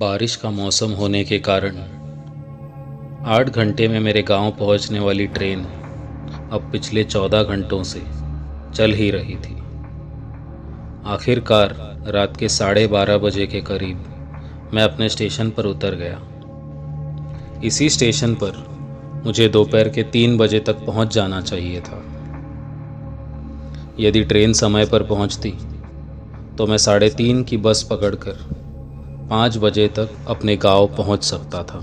बारिश का मौसम होने के कारण। आठ घंटे में मेरे गाँव पहुँचने वाली ट्रेन अब पिछले चौदह घंटों से चल ही रही थी। आखिरकार रात के साढ़े बारह बजे के करीब मैं अपने स्टेशन पर उतर गया। इसी स्टेशन पर मुझे दोपहर के तीन बजे तक पहुँच जाना चाहिए था। यदि ट्रेन समय पर पहुँचती तो मैं साढ़े तीन की बस पकड़कर पाँच बजे तक अपने गाँव पहुँच सकता था।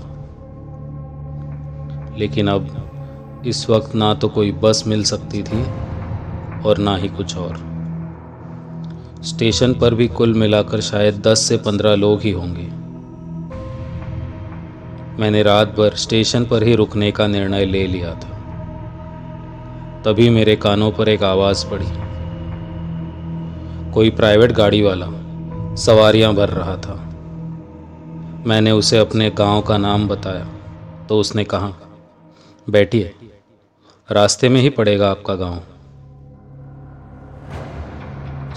लेकिन अब इस वक्त ना तो कोई बस मिल सकती थी और ना ही कुछ और। स्टेशन पर भी कुल मिलाकर शायद दस से पंद्रह लोग ही होंगे। मैंने रात भर स्टेशन पर ही रुकने का निर्णय ले लिया था। तभी मेरे कानों पर एक आवाज़ पड़ी। कोई प्राइवेट गाड़ी वाला सवारियाँ भर रहा था। मैंने उसे अपने गाँव का नाम बताया तो उसने कहा, बैठिए, रास्ते में ही पड़ेगा आपका गाँव।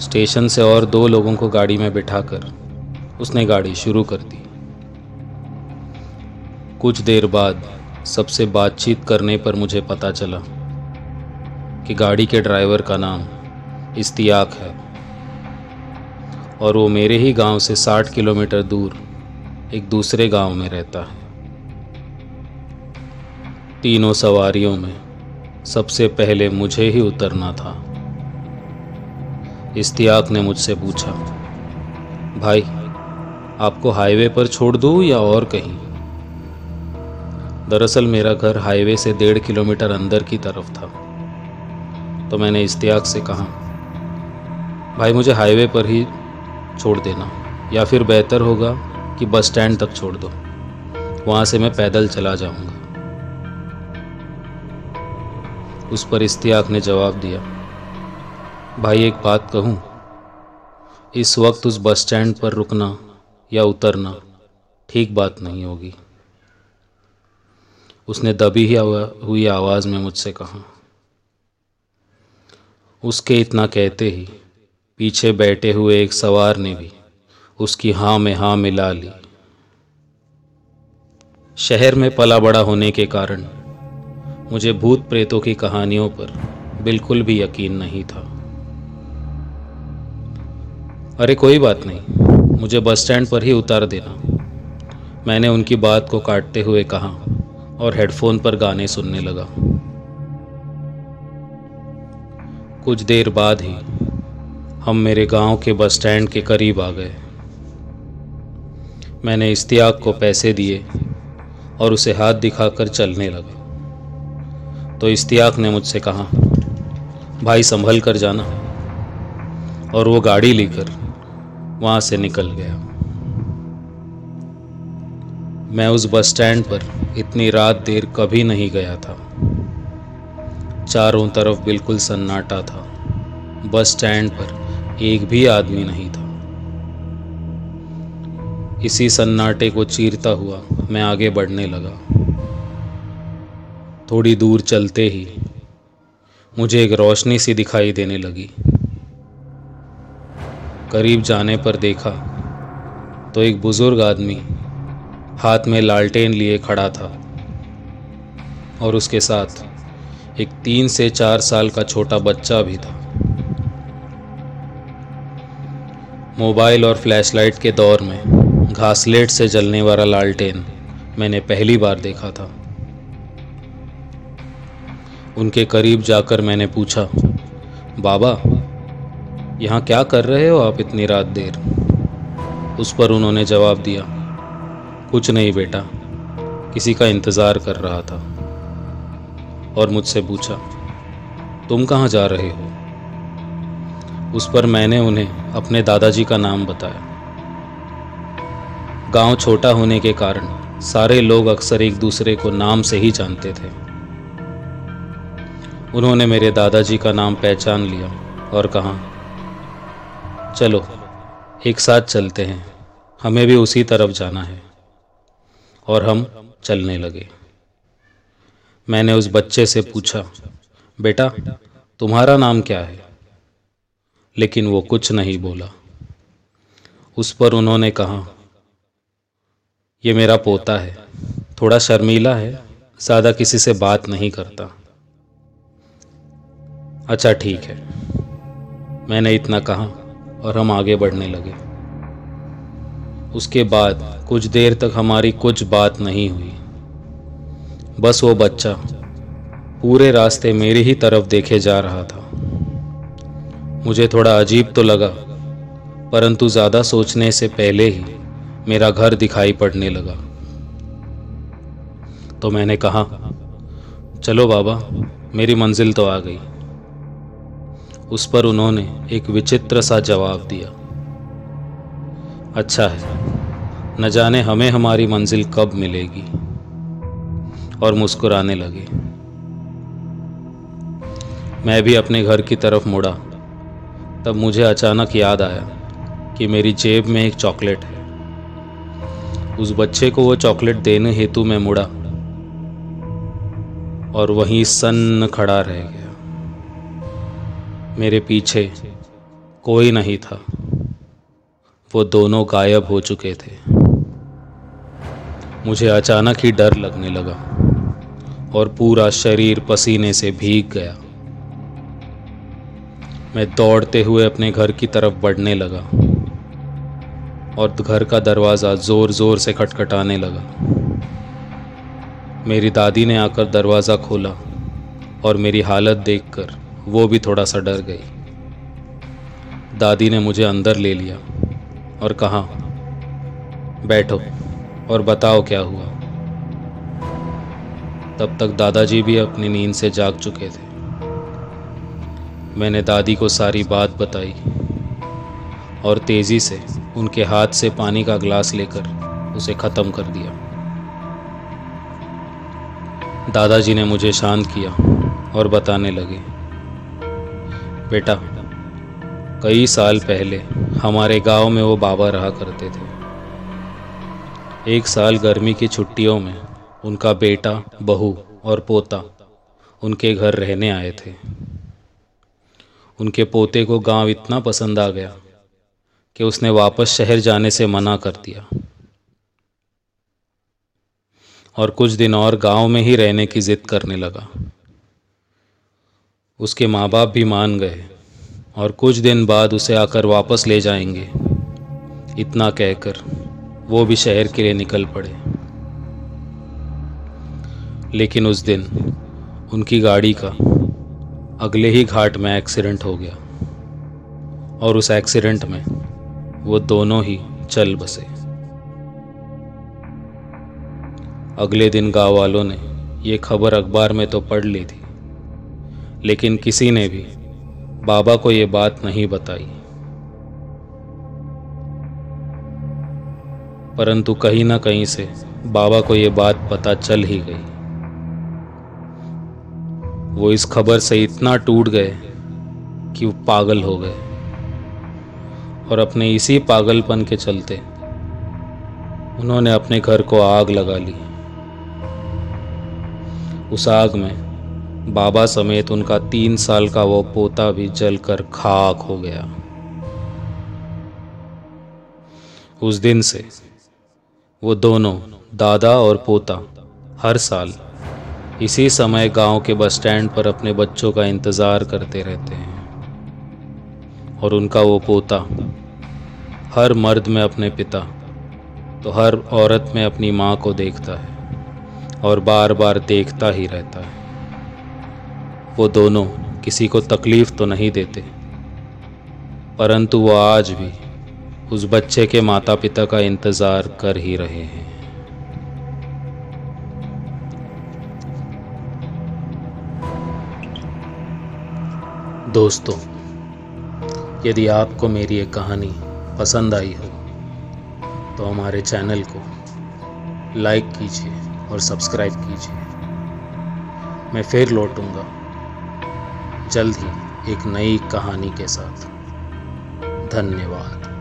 स्टेशन से और दो लोगों को गाड़ी में बिठाकर उसने गाड़ी शुरू कर दी। कुछ देर बाद सबसे बातचीत करने पर मुझे पता चला कि गाड़ी के ड्राइवर का नाम इस्तियाक है, और वो मेरे ही गाँव से 60 किलोमीटर दूर एक दूसरे गाँव में रहता है। तीनों सवारियों में सबसे पहले मुझे ही उतरना था। इस्तियाक ने मुझसे पूछा, भाई, आपको हाईवे पर छोड़ दूँ या और कहीं? दरअसल मेरा घर हाईवे से डेढ़ किलोमीटर अंदर की तरफ़ था। तो मैंने इस्तियाक से कहा, भाई, मुझे हाईवे पर ही छोड़ देना, या फिर बेहतर होगा कि बस स्टैंड तक छोड़ दो। वहाँ से मैं पैदल चला जाऊँगा। उस पर इस्तियाक ने जवाब दिया भाई एक बात कहूँ। इस वक्त उस बस स्टैंड पर रुकना या उतरना ठीक बात नहीं होगी। उसने दबी ही आवा, हुई आवाज़ में मुझसे कहा उसके इतना कहते ही पीछे बैठे हुए एक सवार ने भी उसकी हाँ में हाँ मिला ली। शहर में पला बड़ा होने के कारण मुझे भूत प्रेतों की कहानियों पर बिल्कुल भी यकीन नहीं था। अरे कोई बात नहीं, मुझे बस स्टैंड पर ही उतार देना। मैंने उनकी बात को काटते हुए कहा और हेडफोन पर गाने सुनने लगा। कुछ देर बाद ही हम मेरे गाँव के बस स्टैंड के करीब आ गए। मैंने इश्तियाक को पैसे दिए और उसे हाथ दिखाकर चलने लगा। तो इश्तियाक ने मुझसे कहा, भाई, संभल कर जाना। और वो गाड़ी लेकर वहाँ से निकल गया। मैं उस बस स्टैंड पर इतनी रात देर कभी नहीं गया था। चारों तरफ़ बिल्कुल सन्नाटा था। बस स्टैंड पर एक भी आदमी नहीं था। इसी सन्नाटे को चीरता हुआ मैं आगे बढ़ने लगा। थोड़ी दूर चलते ही मुझे एक रोशनी सी दिखाई देने लगी। करीब जाने पर देखा तो एक बुज़ुर्ग आदमी हाथ में लालटेन लिए खड़ा था और उसके साथ एक तीन से चार साल का छोटा बच्चा भी था। मोबाइल और फ्लैशलाइट के दौर में घासलेट से जलने वाला लालटेन मैंने पहली बार देखा था। उनके करीब जाकर मैंने पूछा, बाबा, यहाँ क्या कर रहे हो आप इतनी रात देर? उस पर उन्होंने जवाब दिया, कुछ नहीं बेटा, किसी का इंतज़ार कर रहा था। और मुझसे पूछा, तुम कहाँ जा रहे हो? उस पर मैंने उन्हें अपने दादाजी का नाम बताया। गाँव छोटा होने के कारण सारे लोग अक्सर एक दूसरे को नाम से ही जानते थे। उन्होंने मेरे दादाजी का नाम पहचान लिया और कहा, चलो, एक साथ चलते हैं। हमें भी उसी तरफ़ जाना है। और हम चलने लगे। मैंने उस बच्चे से पूछा, बेटा, तुम्हारा नाम क्या है? लेकिन वो कुछ नहीं बोला। उस पर उन्होंने कहा ये मेरा पोता है। थोड़ा शर्मीला है। ज़्यादा किसी से बात नहीं करता। अच्छा ठीक है। मैंने इतना कहा और हम आगे बढ़ने लगे। उसके बाद कुछ देर तक हमारी कुछ बात नहीं हुई। बस वो बच्चा पूरे रास्ते मेरी ही तरफ़ देखे जा रहा था। मुझे थोड़ा अजीब तो लगा, परंतु ज़्यादा सोचने से पहले ही मेरा घर दिखाई पड़ने लगा। तो मैंने कहा, चलो बाबा, मेरी मंजिल तो आ गई। उस पर उन्होंने एक विचित्र सा जवाब दिया। अच्छा है, न जाने हमें हमारी मंजिल कब मिलेगी। और मुस्कुराने लगे। मैं भी अपने घर की तरफ़ मुड़ा। तब मुझे अचानक याद आया कि मेरी जेब में एक चॉकलेट है। उस बच्चे को वो चॉकलेट देने हेतु मैं मुड़ा। और वहीं सन्न खड़ा रह गया। मेरे पीछे कोई नहीं था। वो दोनों गायब हो चुके थे। मुझे अचानक ही डर लगने लगा और पूरा शरीर पसीने से भीग गया। मैं दौड़ते हुए अपने घर की तरफ़ बढ़ने लगा। और घर का दरवाज़ा ज़ोर ज़ोर से खटखटाने लगा। मेरी दादी ने आकर दरवाज़ा खोला और मेरी हालत देखकर वो भी थोड़ा सा डर गई। दादी ने मुझे अंदर ले लिया और कहा, बैठो और बताओ क्या हुआ? तब तक दादाजी भी अपनी नींद से जाग चुके थे। मैंने दादी को सारी बात बताई। और तेज़ी से उनके हाथ से पानी का ग्लास लेकर उसे ख़त्म कर दिया। दादाजी ने मुझे शांत किया और बताने लगे, बेटा, कई साल पहले हमारे गाँव में वो बाबा रहा करते थे। एक साल गर्मी की छुट्टियों में उनका बेटा, बहू और पोता उनके घर रहने आए थे। उनके पोते को गाँव इतना पसंद आ गया कि उसने वापस शहर जाने से मना कर दिया। और कुछ दिन और गाँव में ही रहने की ज़िद करने लगा। उसके माँ बाप भी मान गए और कुछ दिन बाद उसे आकर वापस ले जाएँगे। इतना कहकर वो भी शहर के लिए निकल पड़े। लेकिन उस दिन उनकी गाड़ी का अगले ही घाट में एक्सीडेंट हो गया। और उस एक्सीडेंट में वो दोनों ही चल बसे। अगले दिन गाँव वालों ने ये खबर अखबार में तो पढ़ ली थी, लेकिन किसी ने भी बाबा को ये बात नहीं बताई। परंतु कहीं ना कहीं से बाबा को ये बात पता चल ही गई। वो इस खबर से इतना टूट गए कि वो पागल हो गए। और अपने इसी पागलपन के चलते उन्होंने अपने घर को आग लगा ली। उस आग में बाबा समेत उनका तीन साल का वो पोता भी जलकर खाक हो गया। उस दिन से वो दोनों, दादा और पोता, हर साल इसी समय गाँव के बस स्टैंड पर अपने बच्चों का इंतज़ार करते रहते हैं। और उनका वो पोता हर मर्द में अपने पिता तो हर औरत में अपनी माँ को देखता है और बार बार देखता ही रहता है। वो दोनों किसी को तकलीफ़ तो नहीं देते, परंतु वो आज भी उस बच्चे के माता पिता का इंतज़ार कर ही रहे हैं। दोस्तों, यदि आपको मेरी ये कहानी पसंद आई हो तो हमारे चैनल को लाइक कीजिए और सब्सक्राइब कीजिए। मैं फिर लौटूँगा जल्द ही एक नई कहानी के साथ। धन्यवाद।